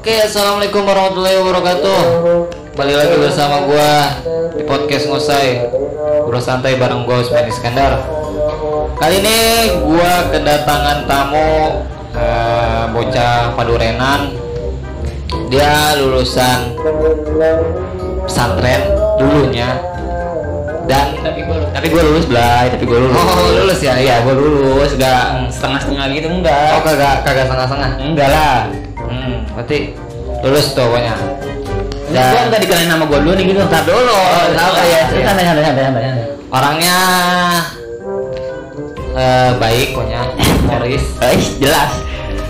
Oke, assalamualaikum warahmatullahi wabarakatuh. Balik lagi bersama gua di podcast ngosai. Bro santai bareng gua Usman Iskandar. Kali ini gua kedatangan tamu eh, bocah Padurenan. Dia lulusan pesantren dulunya dan tapi gue tapi gue lulus belai tapi gue lulus Oh, lulus ya? iya gue lulus gak setengah setengah gitu oh enggak kagak kagak setengah-setengah. enggak lah Hmm, berarti lulus tuh pokoknya. dan gue enggak dikenalin nama gue dulu nih gitu Ntar dulu, oh, tahu oh, ya. ya santai santai santai santai. Orangnya eh, baik pokoknya, Morris. Eh, jelas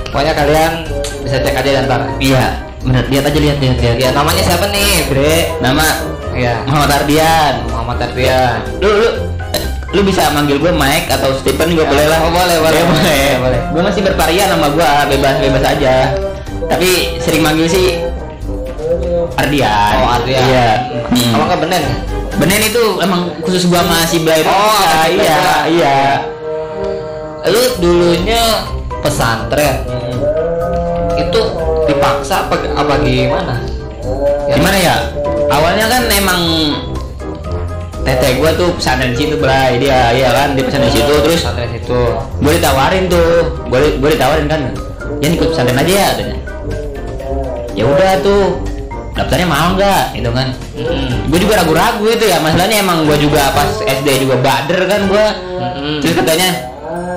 Pokoknya kalian bisa cek aja ntar. iya bener lihat aja lihat lihat lihat Ya namanya siapa nih, Bre? nama Ya, Muhammad Ardian Muhammad Ardian. lu lu lu bisa manggil gue Mike atau Stephen gue Ya, boleh lah oh, boleh, boleh, Ya, boleh, boleh boleh. gue masih bervarian sama gue bebas bebas aja tapi sering manggil sih Ardian Oh, Ardian. iya Hmm. Kalau nggak bener? Benen itu emang khusus gua sama si Blay. Oh, iya, Blay iya, iya. Lu dulunya pesantren. Itu dipaksa apa apa gimana? Ya. Gimana ya? Awalnya kan emang tete gua tuh pesantren situ Blay dia, iya kan di pesantren situ terus pesantren situ. gue ditawarin tuh, gue gue ditawarin kan, ya ikut pesantren aja ya, katanya. Ya udah tuh, daftarnya mau nggak, gitu kan? Mm-mm. Gue juga ragu-ragu itu ya, masalahnya emang gue juga pas SD juga bader kan gue, Mm-mm. terus katanya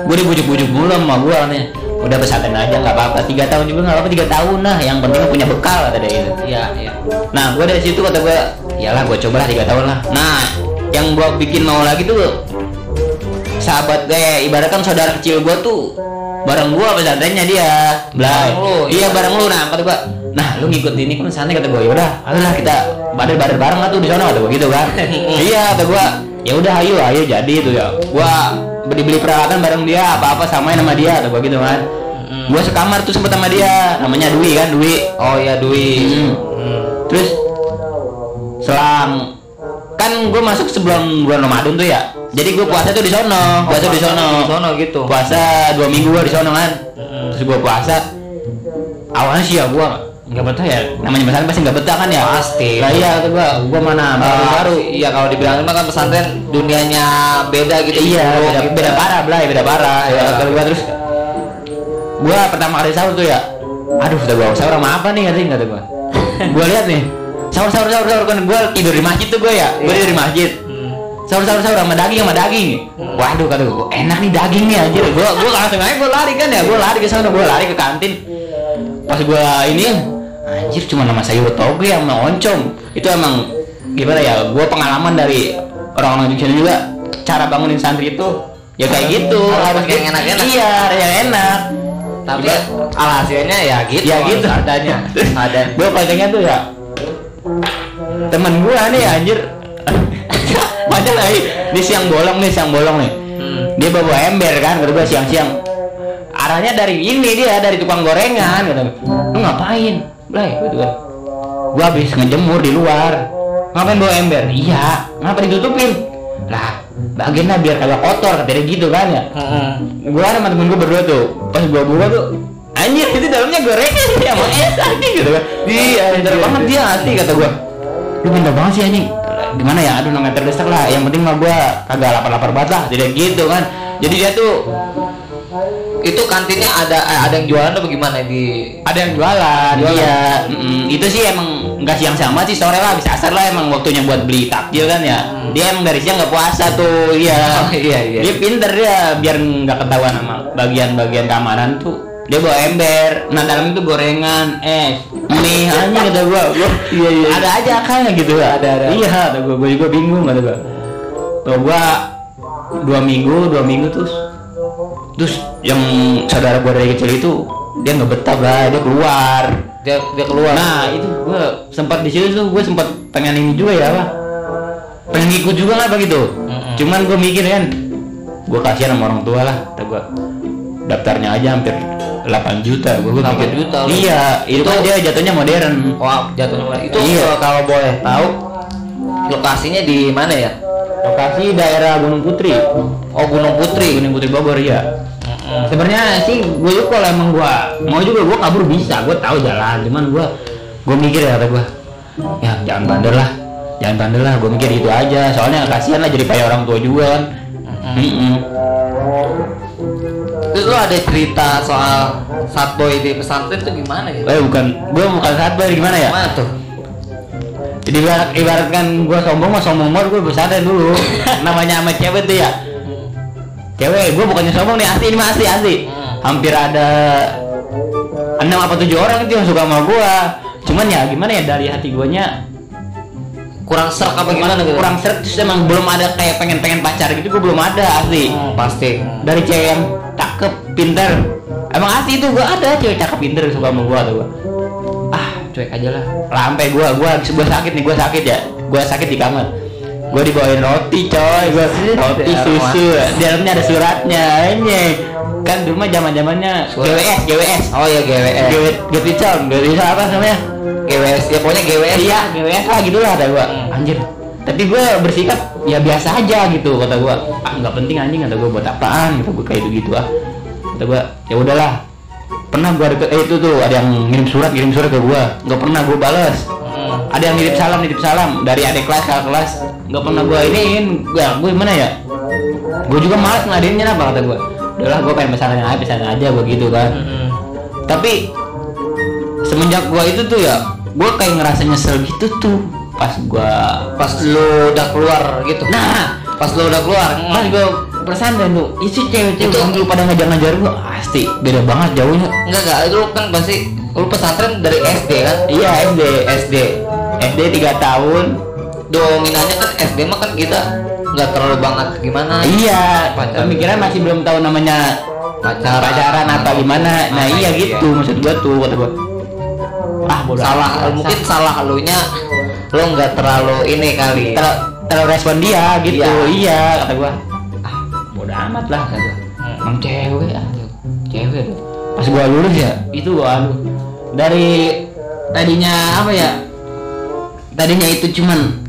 gue dibujuk-bujuk mulu sama gue katanya udah pesantren aja nggak apa-apa tiga tahun juga nggak apa-apa tiga tahun nah yang penting punya bekal kata dia gitu Iya, iya. nah gue dari situ kata gue iyalah gue cobalah tiga tahun lah nah yang gue bikin mau lagi tuh sahabat gue ibaratkan saudara kecil gue tuh bareng gue pesantrennya dia. Bareng lu, iya iya. bareng lu nah kata gue nah lu ngikut ini kan santai kata gue yaudah ayolah kita bader bader bareng lah tuh di sana kata gue gitu kan iya kata gue ya udah ayo ayo jadi tuh ya gue beli beli peralatan bareng dia apa apa samain sama dia kata gue gitu kan Mm-mm. gue sekamar tuh sempet sama dia namanya Dwi kan Dwi Oh ya Dwi. Hmm. Hmm. terus selang kan gue masuk sebelum bulan Ramadan tuh ya jadi gue puasa tuh di sono puasa di sono Di sono gitu. puasa dua minggu gue di sono kan terus gue puasa awalnya sih ya gue nggak betah ya namanya pesantren pasti nggak betah kan ya Pasti. lah iya gue gue mana baru Baru baru iya kalau dibilang mah kan pesantren dunianya beda gitu. iya beda, gitu. beda parah belah beda parah ya Iya. kata gue terus gue pertama kali sahur tuh ya aduh udah gue sahur sama apa nih katanya kata gue gue lihat nih sahur sahur sahur sahur kan gue tidur di masjid tuh gue ya gue Iya. tidur di masjid Hmm. sahur sahur sahur sama daging sama daging waduh kata gue enak nih daging nih anjir gue gue langsung aja gue lari kan ya gue lari ke sana gue lari ke kantin pas gue ini anjir cuma nama sayur toge sama oncom itu emang gimana ya gue pengalaman dari orang-orang di sini juga cara bangunin santri itu ya kayak gitu Harus yang enak-enak. iya yang enak Tapi Juga- alhasilnya ya gitu. ya gitu adanya. Ada. gue pancingnya tuh ya temen gue nih anjir macam lagi ini siang bolong nih siang bolong nih Hmm. dia bawa ember kan kata gue siang-siang arahnya dari ini dia dari tukang gorengan kata gue lu ngapain Blay gitu kan gue habis ngejemur di luar. Ngapain bawa ember? Iya. Ngapa ditutupin? Lah bagiannya biar kagak kotor kata dia gitu kan ya? Gua sama temen gue berdua tuh pas gua buka tuh anjir itu dalamnya gorengan ya mau es anjing gitu kan. Iya pintar banget. Dia asli kata gua. Lu pintar banget sih anjing. Gimana ya? Aduh namanya terdesak lah. Yang penting mah gua kagak lapar-lapar banget lah. Jadi gitu kan. Jadi dia tuh Itu kantinnya ada eh, ada yang jualan atau bagaimana di? Ada yang jualan, Jualan. iya mm, itu sih emang nggak siang sama sih sore lah bisa asar lah emang waktunya buat beli takjil kan ya. Dia emang dari siang nggak puasa tuh iya. Oh, iya, iya. dia pinter dia biar nggak ketahuan sama bagian-bagian keamanan tuh. Dia bawa ember nah dalam itu gorengan es mie anjing kata gua gua. Iya, iya. ada aja akalnya gitu ada ada. Iya kata gua gua juga bingung kata gua. Tuh gua dua minggu dua minggu terus terus yang saudara gua dari kecil itu dia nggak betah lah dia keluar dia dia keluar. nah itu gua sempat di situ tuh gua sempat pengen ini juga ya apa pengen ikut juga lah begitu Mm-mm. cuman gua mikir kan gua kasihan sama orang tua lah kata gua daftarnya aja hampir 8 juta gua 8 mikir juta, lu. iya itu kan dia jatuhnya modern Wah, jatuhnya mulai. Itu Iya. kalau boleh tahu lokasinya di mana ya? Lokasi daerah Gunung Putri Oh, Gunung Putri. Gunung Putri Bogor ya Mm-mm. sebenarnya sih gue juga kalau emang gue mau juga gue kabur bisa gue tahu jalan cuman gue gue mikir ya kata gue ya jangan bandel lah jangan bandel lah gue mikir gitu aja soalnya kasihan lah jadi kayak orang tua juga kan Mm-mm. Terus lu ada cerita soal saat boy di pesantren tuh gimana ya? Eh bukan, gue bukan saat gimana ya? Gimana tuh? Jadi ibarat, ibaratkan gue sombong mah sombong banget gue bersadar dulu. Namanya sama cewek tuh ya. Cewek, gue bukannya sombong nih asli ini mah asli asli. Hmm. Hampir ada enam apa tujuh orang itu yang suka sama gue. Cuman ya gimana ya dari hati gue nya Kurang serak apa gimana gitu? kurang seret terus emang belum ada kayak pengen pengen pacar gitu gue belum ada asli. Hmm, pasti. Dari cewek yang cakep, pinter. Emang asli itu gue ada cewek cakep pinter suka sama gue tuh gue. Cuek aja lah. Lampai gue, gue gue sakit nih, gue sakit ya. Gue sakit di kamar. Gue dibawain roti coy, gue roti susu. Di dalamnya ada suratnya, ini kan di rumah zaman zamannya. GWS, GWS. Oh ya GWS. GWS, GWS, apa namanya? GWS ya pokoknya GWS. Iya, GWS lah gitu lah kata gua. Hmm. Anjir. Tapi gua bersikap ya biasa aja gitu kata gua. Ah nggak penting anjing kata gua buat apaan gitu gua kayak gitu ah. Kata gua ya udahlah. Pernah gua deket eh itu tuh ada yang ngirim surat ngirim surat ke gua. Nggak pernah gua balas. Hmm. Ada yang nitip salam nitip salam dari adik kelas kakak kelas. Nggak pernah gua iniin. Ya gua gimana ya? Gua juga malas ngadainnya apa kata gua. Udahlah gua pengen pesanan aja pesanan aja gua gitu kan Hmm. tapi semenjak gua itu tuh ya gua kayak ngerasa nyesel gitu tuh pas gua Pas lu udah keluar gitu. nah Pas lu udah keluar. pas gua pesantren tuh isi cewek-cewek Itu- dulu pada ngajar-ngajar gua pasti beda banget jauhnya. Enggak enggak, lu kan pasti lu pesantren dari SD kan? iya SD SD. SD 3 tahun. Dominannya kan SD mah kan kita nggak terlalu banget gimana? Iya Pacaran. pemikiran masih belum tahu namanya pacaran, pacaran apa gimana. Nah Ah, iya gitu maksud gua tuh kata gua. Ah bodoh salah amat. mungkin salah lu nya lu nggak terlalu ini kali. Terlalu, terlalu respon dia gitu. Iya. iya kata gua. ah amat lah kata Hmm. emang cewek aduh cewek pas gua lulus ya? Itu gua aduh. Dari tadinya apa ya tadinya itu cuman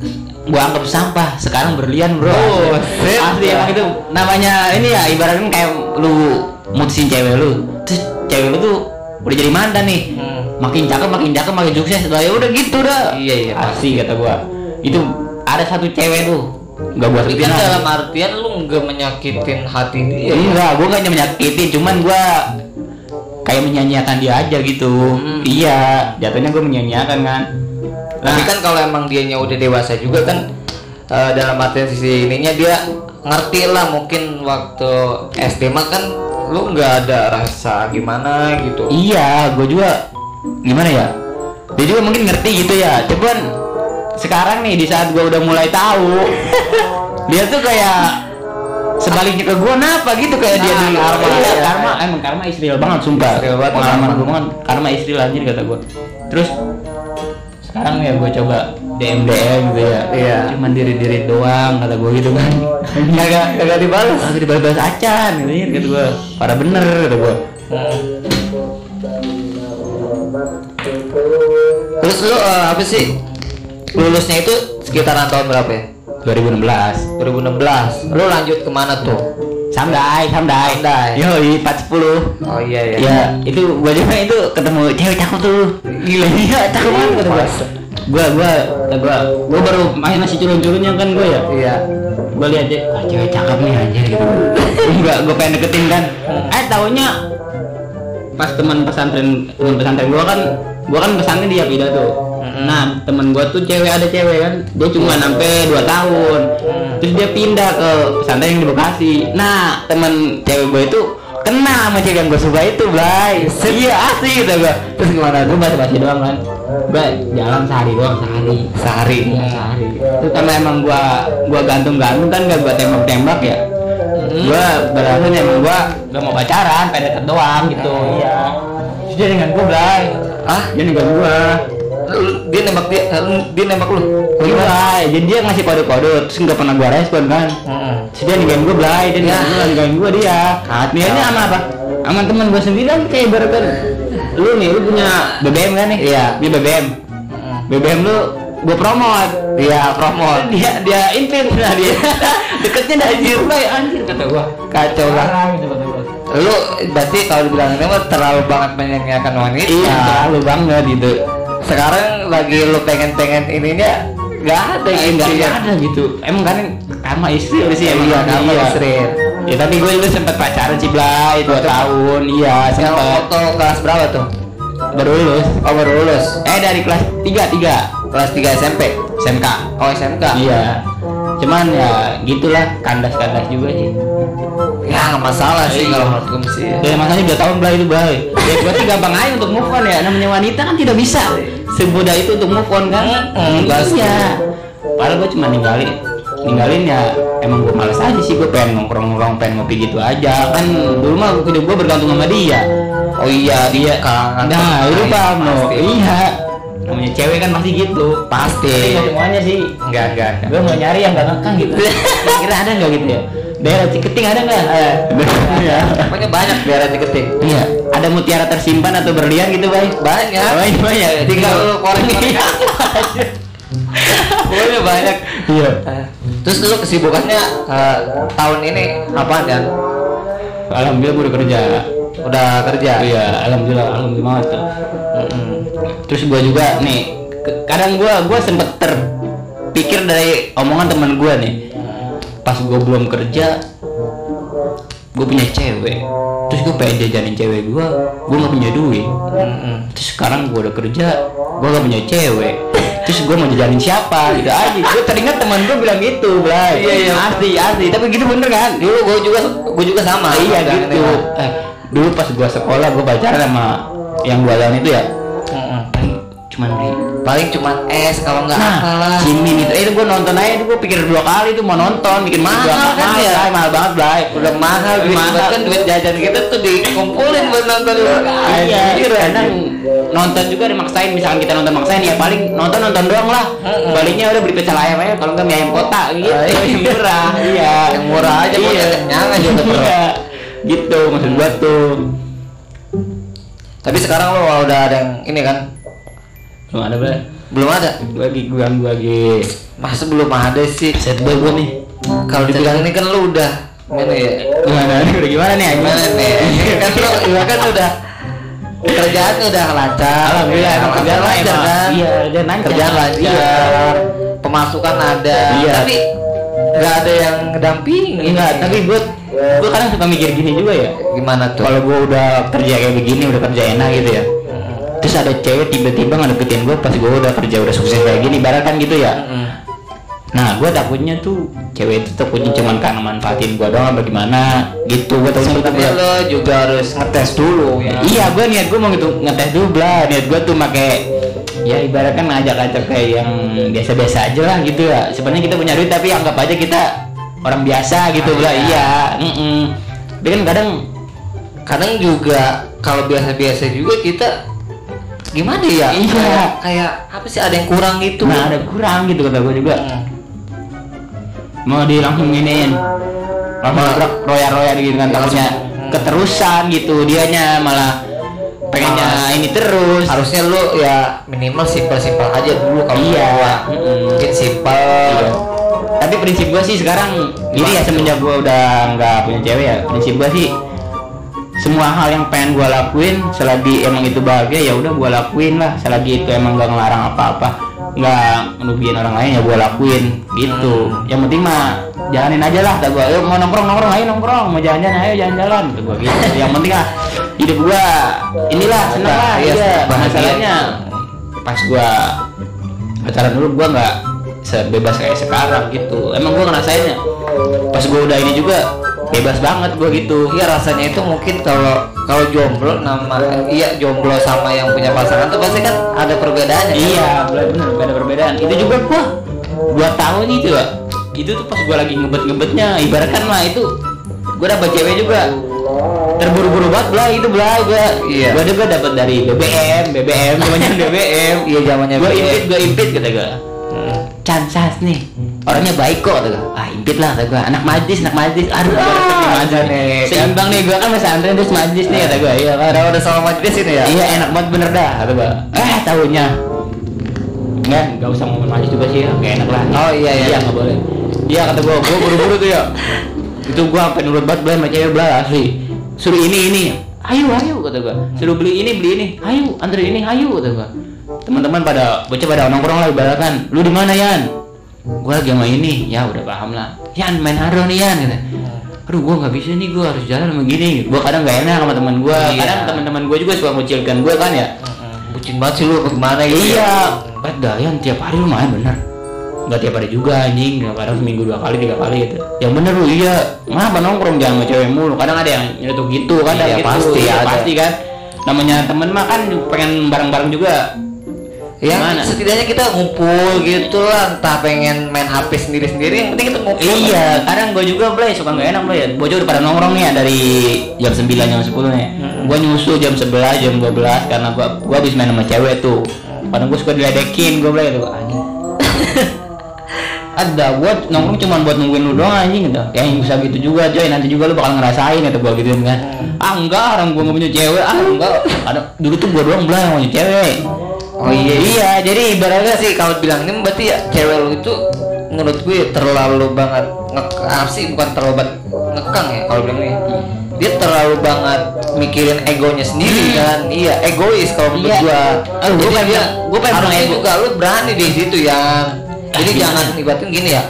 gua anggap sampah sekarang berlian bro. Oh, asli, emang itu namanya ini ya ibaratnya kayak lu mutusin cewek lu. Terus cewek lu tuh udah jadi mantan nih. Hmm. makin cakep makin cakep makin sukses. Lah ya udah gitu dah. Iya, iya, asli kata gua. Itu ada satu cewek tuh nggak gua Itu dalam artian lu nggak menyakitin hati dia. ya? enggak gua nggak menyakitin cuman gua kayak menyanyiakan dia aja gitu Hmm. iya jatuhnya gua menyanyiakan kan Tapi Nah, kan kalau emang dianya udah dewasa juga kan eh, dalam artian sisi ininya dia ngerti lah mungkin waktu SD mah kan lu nggak ada rasa gimana gitu. iya gua juga gimana ya dia juga mungkin ngerti gitu ya cuman sekarang nih di saat gua udah mulai tahu dia tuh kayak sebaliknya ke gua kenapa gitu kayak dia Nah, dulu karma, Iya, ya. karma emang karma Israel banget sumpah banget, pengalaman karma. gua banget karma Israel anjir kata gua terus sekarang ya gua coba DM DM gitu ya Iya. cuman diri diri doang kata gua gitu kan Kagak kagak dibalas. Kagak dibalas acan gitu ya kata gua parah bener kata Hmm. Terus lu eh, apa sih lulusnya itu sekitaran tahun berapa ya? 2016 2016. Lu lanjut ke mana tuh? Samdai, Samdai. Samdai. Yo, 410. Oh iya ya. Ya, itu gua juga itu ketemu cewek cakep tuh. Gila, iya cakep banget kata gua. Gua gua gua gua baru main masih culun-culunnya kan gua ya. Iya. Gua lihat dia, wah cewek cakep nih anjir gitu. Enggak, gua pengen deketin kan. Eh taunya pas teman pesantren teman pesantren gua kan gua kan pesantren di Yapida tuh. Mm-mm. Nah, temen gua tuh cewek ada cewek kan. Dia cuma sampai 2 tahun. Mm. Terus dia pindah ke pesantren yang di Bekasi. Nah, temen cewek gua itu kenal sama cewek yang gua suka itu, Blay. Iya, asli gitu gua. Terus gimana? Gua basa-basi doang kan. Gua jalan sehari doang, sehari. Sehari. Iya, sehari. Itu karena emang gua gua gantung-gantung kan gak gua tembak-tembak ya. Gua berarti emang gua gak mau pacaran, pengen deket doang gitu. Iya. Terus dia dengan gua, Blay. Ah, Dia dengan gua. Lu- dia nembak dia, eh, dia nembak lu. Iya, jadi dia ngasih kode-kode terus nggak pernah gua respon kan. Heeh. Terus dia ninggalin gua belai, dia ninggalin gua, ninggalin gua dia. Kacau. Niatnya sama apa? Sama teman gua sendiri kan kayak ibarat kan lu nih, lu punya BBM kan nih? Iya. Dia BBM. BBM lu gua promot. Iya, promote. Dia dia invite lah dia. Deketnya dari anjir, bay anjir kata gua. Kacau lah. Gitu lu berarti kalau dibilang ini terlalu banget menyanyiakan wanita iya terlalu banget gitu sekarang lagi lu pengen-pengen ininya nggak ada eh, gitu nggak ya ada gitu. Emang kan sama istri udah sih? Emang iya nama iya. istri. Ya tapi gue dulu sempet pacaran sih Blay dua tahun. Iya sempet. waktu kelas berapa tuh? Baru lulus. Oh baru lulus. Eh dari kelas tiga tiga. Kelas 3 SMP SMK oh SMK iya. Cuman ya gitulah kandas kandas juga sih. Ya nggak masalah sih Iya. kalau menurut gue sih. Ya makanya dua tahun Blay itu Blay. Ya berarti gampang aja untuk move on ya. Namanya wanita kan tidak bisa Semudah itu untuk move on kan? Mm-mm, pasti. Iya. Padahal gue cuma ninggalin Ninggalin ya Emang gue males aja sih Gue pengen nongkrong-nongkrong Pengen ngopi gitu aja. Kan dulu mah hidup gue bergantung sama dia. Oh iya dia kangen Nah itu paham no. Iya. Namanya cewek kan pasti gitu. Pasti. Semuanya sih. Enggak enggak enggak Gue mau nyari yang gak ngekang gitu. Kira ada nggak gitu ya Daerah Ciketing ada nggak? Iya pokoknya banyak daerah diketik Iya, ada mutiara tersimpan atau berlian gitu, Bay? banyak Banyak, banyak. tinggal lu korek-korek pokoknya banyak Iya. terus lu kesibukannya eh, tahun ini apaan ya Alhamdulillah udah kerja. udah kerja Iya, alhamdulillah, alhamdulillah banget tuh. Mm-mm. Terus gue juga nih, kadang gue gue sempet terpikir dari omongan teman gue nih. Pas gue belum kerja, gue punya cewek. Terus gue pengen jajanin cewek gue, gue nggak punya duit. Mm-mm. Terus sekarang gue udah kerja, gue gak punya cewek. Terus gue mau jajanin siapa gitu aja. Gue teringat teman gue bilang gitu, Blay. Iya, iya. Asli, asli. Tapi gitu bener kan? dulu gue juga gue juga sama iya Udah gitu. mah. Eh, dulu pas gue sekolah gue pacaran sama yang dua tahun itu ya. Cuman beli. paling cuman es kalau nggak Nah, apa lah Cimin itu. Eh, itu gue nonton aja itu gue pikir dua kali tuh mau nonton, bikin Mahal mahal kan mahal, ya? Blay, mahal banget, Blay. udah mahal duit Mahal. bahkan duit jajan kita tuh dikumpulin buat nonton Iya, kadang anjir. nonton juga dimaksain misalkan kita nonton maksain ya paling nonton nonton doang lah baliknya udah beli pecel ayam aja kalau nggak mie ayam kota gitu iya. yang murah iya Yang murah aja, iya. kenyang aja. Iya. gitu maksud gua tuh tapi sekarang lo udah ada yang ini kan belum ada belum belum ada? Lagi gua gua lagi. Masa belum ada sih? Set boy gua nih. Kalau dibilang ini kan lu udah gimana ya? Gimana? Nih udah gimana nih? Gimana nih? Kan lu kan udah kerjaan udah lancar. Alhamdulillah emang kerjaan lancar kan? Iya dia lancar. Kerjaan lancar. Pemasukan ada. Iya. tapi nggak ada yang ngedampingin. Enggak tapi gua gua kadang suka mikir gini juga ya. Gimana tuh? Kalau gua udah kerja kayak begini udah kerja enak gitu ya terus ada cewek tiba-tiba ngedeketin gue pas gue udah kerja udah sukses kayak gini barang kan gitu ya. Mm-mm. nah gue takutnya tuh cewek itu takutnya cuman karena manfaatin gue doang apa gimana gitu. Gue takutnya tapi lo juga harus ngetes dulu ya. Iya gue niat gue mau gitu ngetes dulu lah niat gue tuh pakai ya ibaratkan ngajak-ngajak kayak yang biasa-biasa aja lah gitu ya. Sebenarnya kita punya duit tapi anggap aja kita orang biasa gitu Ah, lah iya. iya mm-mm. tapi kan kadang kadang juga kalau biasa-biasa juga kita gimana ya Iya. kayak, kayak apa sih ada yang kurang gitu nah ada kurang gitu kata gue juga Mm. mau di langsung giniin langsung nabrak roya-roya gitu kan takutnya Hmm. keterusan gitu dianya malah pengennya Malas. ini terus harusnya lu ya minimal simpel-simpel aja dulu kalau Iya. gua. Mm-mm. mungkin simpel Iya. tapi prinsip gua sih sekarang gini ya semenjak gua udah nggak punya cewek ya prinsip gua sih semua hal yang pengen gua lakuin selagi emang itu bahagia ya udah gua lakuin lah. Selagi itu emang nggak ngelarang apa-apa nggak ngerugiin orang lain ya gua lakuin. Gitu. Hmm. yang penting mah jalanin aja lah kata gua. Ayo mau nongkrong nongkrong ayo nongkrong. Mau jalan-jalan ayo jalan-jalan kata gua gitu. Yang penting lah hidup gua inilah seneng lah Iya, iya. masalahnya pas gua pacaran dulu gua nggak sebebas kayak sekarang gitu. Emang gua ngerasainnya. Pas gua udah ini juga bebas banget gua gitu. Iya rasanya itu mungkin kalau kalau jomblo nama iya jomblo sama yang punya pasangan tuh pasti kan ada perbedaannya. iya bener ada perbedaan. Itu juga gua dua tahun itu ya itu tuh pas gua lagi ngebet ngebetnya ibaratkan lah itu gua dapet cewek juga. Terburu-buru banget belah itu belah gua Iya. gua juga dapat dari BBM BBM namanya BBM Iya zamannya gua impit gua impit kata gua Hmm. Chan Sas nih orangnya baik kok gua. Ah impit lah kata gua. Anak majlis anak majlis. Aduh Ah, majlis nih, seimbang nih gua kan masih antren terus majlis nih kata gua. Iya kan? Udah udah sama majelis ini ya. iya enak banget bener dah kata gua. Eh tahunya enggak enggak usah ngomong majlis juga sih gak enak lah. Oh, iya, iya. iya nggak boleh. Iya kata gua. Gua buru-buru tuh ya. Itu gua sampai nurut banget belah sama cewek belah asli. Suruh ini ini. Ayo ayo kata gua. Suruh beli ini beli ini. Ayo antri ini ayo kata gua teman-teman pada bocah pada nongkrong lah ibaratkan. Lu di mana Yan? Gua lagi sama ini. Ya udah paham lah. Yan main haro nih Yan gitu. Aduh gua nggak bisa nih gua harus jalan sama gini. Gua kadang nggak enak sama teman gua. Iya. kadang teman-teman gua juga suka ngucilkan gua kan ya? Bucin banget sih lu gimana gitu iya. Bet dah Yan. Tiap hari lu main bener. Nggak tiap hari juga anjing. Kadang seminggu dua kali tiga kali gitu. Yang bener lu iya. Kenapa nongkrong jangan sama cewek mulu? Kadang ada yang nyelutuk gitu kadang Iya, gitu. pasti ada. pasti kan? Namanya temen mah kan pengen bareng-bareng juga ya Gimana? setidaknya kita ngumpul gitu lah entah pengen main HP sendiri-sendiri yang penting kita ngumpul. Iya kadang gue juga play suka nggak enak play bocah udah pada nongkrong nih ya dari jam 9 jam 10 nih. Gue nyusul jam 11 jam 12 karena gue gue habis main sama cewek tuh. Kadang gue suka diledekin gue play tuh anjing ada gue nongkrong cuma buat nungguin lu doang anjing gitu. Ya yang bisa gitu juga coy nanti juga lu bakal ngerasain gitu gue gituin kan. Ah enggak orang gue nggak punya cewek. Ah enggak. Ada dulu tuh gue doang belah yang punya cewek Oh iya. iya jadi ibaratnya sih kalau bilang ini berarti ya cewek lu itu menurut gue terlalu banget nge apa sih bukan terlalu banget ngekang ya kalau bilang ini dia terlalu banget mikirin egonya sendiri kan iya egois kalau menurut Iya. gua Ah, gua jadi pengen dia gua pengen harusnya ego. juga lu berani di situ ya jadi gimana? jangan ibaratnya gini ya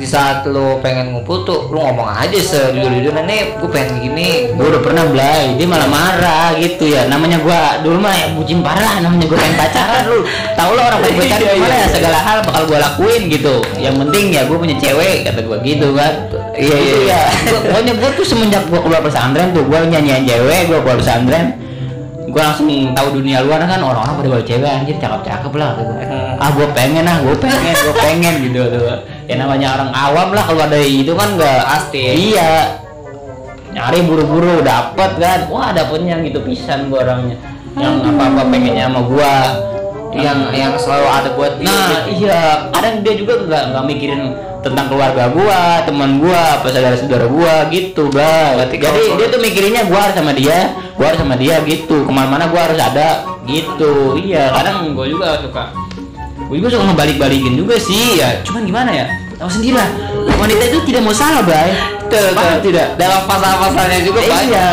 di saat lu pengen ngumpul tuh lu ngomong aja sejujur-jujurnya nih gue pengen gini. Gue udah pernah belai dia malah marah gitu ya. Namanya gua dulu mah ya bucin parah. Namanya gue pengen pacaran lu. Tau lo orang pengen pacaran Iya, gimana iya. ya? segala hal bakal gue lakuin gitu. Yang penting ya gue punya cewek kata gue gitu kan Iya, iya, Gitu iya. ya. Gua- pokoknya gue tuh semenjak gue keluar pesantren tuh gue nyanyian cewek gue keluar pesantren gue langsung tahu dunia luar kan orang-orang pada bawa cewek anjir cakep-cakep lah gitu. Hmm. ah gue pengen ah gue pengen gue pengen gitu tuh ya namanya orang awam lah keluar dari itu kan nggak Pasti. iya nyari buru-buru dapet kan wah dapetnya gitu pisan gua orangnya yang apa-apa pengennya sama gua yang yang selalu ada buat dia nah gitu. iya kadang dia juga nggak nggak mikirin tentang keluarga gua teman gua apa saudara-saudara gua gitu Berarti jadi kalau- dia tuh mikirnya gua harus sama dia gua harus sama dia gitu. Ke mana-mana gua harus ada gitu. Iya kadang gua juga suka gua juga suka ngebalik-balikin juga sih ya. Cuman gimana ya? Tahu sendiri lah. Wanita itu tidak mau salah Betul, Paham? Betul. tidak. Dalam pasal-pasalnya juga banyak. iya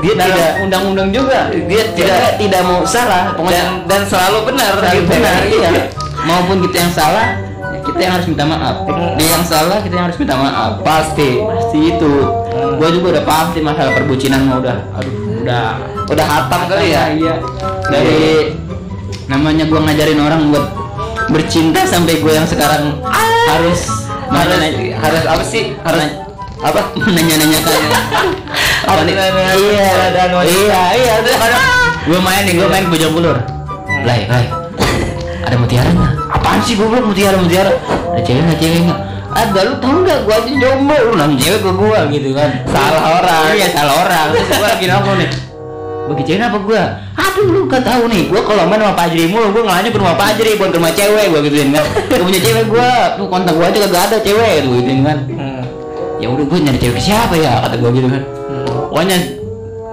dia Dalam tidak undang-undang juga. dia tidak tidak- tidak mau salah. Dan dan selalu benar. Selalu gitu. benar iya. Maupun kita yang salah ya kita yang harus minta maaf. Dia yang salah kita yang harus minta maaf. Pasti pasti itu. Gua juga udah paham sih masalah perbucinan mah udah aduh udah udah hatam kali ya. Iya. Dari namanya gua ngajarin orang buat bercinta sampai gue yang sekarang harus harus nanya- harus apa sih? Harus apa? Nanya-nanyakan apa nih? iya. Iya iya kadang gue main nih gue main bujang bulur Blay, Blay. ada mutiara nggak apaan sih goblok? Mutiara mutiara. Ada cewek nggak? Cewek nggak? Ada. Lu tau nggak? Gua aja jomblo. Lu nanya cewek ke gua gitu kan. Salah orang. iya salah orang. Terus gua lagi nongkrong nih. Bagi cewek apa gua? Aduh lu gak tahu nih. Gua kalau main sama Pak Ajri mulu gua ngelanya ke rumah Pak Ajri bukan ke rumah cewek gua gituin kan. Gua punya cewek gua. Tuh kontak gua aja kagak ada cewek tuh gituin kan. Hmm. ya udah gue nyari cewek siapa ya? Kata gue gitu kan. Pokoknya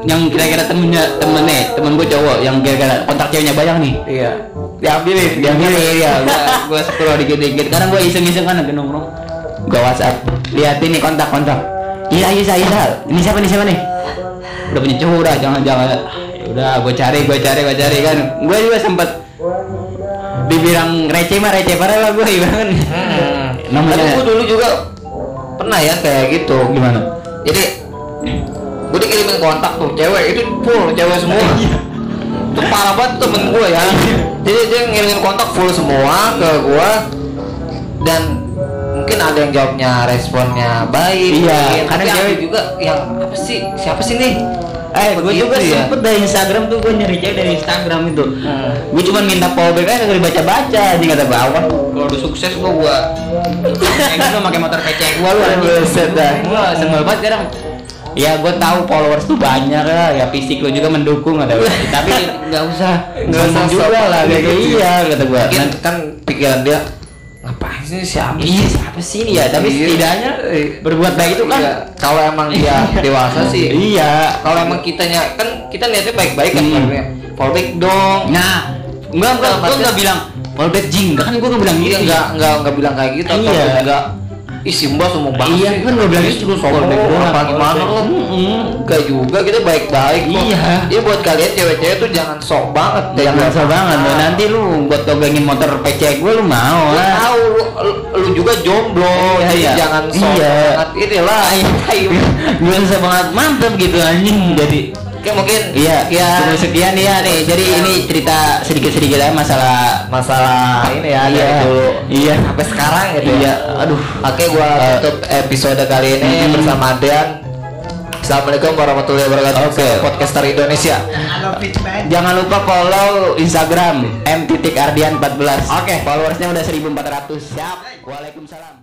yang kira-kira temennya temen nih temen gue cowok yang kira-kira kontak ceweknya banyak nih. Iya. Diambilin diambilin. ya gue gue scroll dikit-dikit. Kadang gue iseng-iseng kan lagi nongkrong. Gue WhatsApp. Liatin nih kontak-kontak iya iya saya Isa. ini siapa nih siapa nih? Udah punya cowok udah jangan jangan. Ah, ya udah gue cari gue cari gue cari kan. Gue juga sempet dibilang receh mah receh parah lah gue ibaratkan Hmm. Namanya- gue dulu juga pernah ya kayak gitu. gimana? Jadi gue dikirimin kontak tuh cewek itu full cewek semua. itu parah banget temen gue ya. Jadi dia ngirimin kontak full semua ke gue dan mungkin ada yang jawabnya responnya baik. Iya, karena cewek- juga yang apa sih siapa sih nih? Eh, gue juga ya. sempet dari Instagram tuh gue nyari cewek dari Instagram itu. Hmm. Gue cuma minta follow back aja kagak dibaca-baca aja kata bawah. Kalau udah sukses gue gua kayak gitu pakai motor PC gua lu anjing. Gua sebel banget sekarang. Ya gue tahu followers tuh banyak lah, ya fisik lu juga mendukung ada. Tapi nggak usah, Nggak usah juga lah gitu. iya kata gua. Mungkin Nah, kan pikiran dia ngapain sih siapa Iya siapa sih ini ya? Tapi Iya. setidaknya Iya. berbuat baik itu kan. Iya, kalau emang dia dewasa sih Iya. kalau emang kitanya kan kita niatnya baik-baik kan Hmm. fallback dong Nah, enggak enggak, Enggak, gua enggak bilang fallback jing, kan gua enggak bilang iya gitu. nggak nggak nggak bilang kayak gitu Iya. tapi enggak ih Simba sombong banget Iya, kan gua bilang lu sombong apa gimana lo. Enggak juga kita baik-baik kok. Iya. Iya buat kalian cewek-cewek tuh jangan sok banget deh. Jangan Gua- so banget Ah. nanti lu buat togengin motor PC gue lu mau lah. tahu lu, juga jomblo Iya, iya. jangan sok Iya. banget inilah Gue bisa banget mantep gitu anjing jadi Oke mungkin Iya, ya cukup sekian ya nih. Jadi ini cerita sedikit-sedikit aja masalah masalah ini ya Iya. dari dulu Iya. sampai sekarang gitu Iya, ya. aduh. Oke gua Eh. tutup episode kali ini Hmm. bersama Dean. Assalamualaikum warahmatullahi wabarakatuh. Oke. Podcaster Indonesia. Jangan lupa follow Instagram m.ardian14. Oke, followersnya udah 1400. Siap. Waalaikumsalam.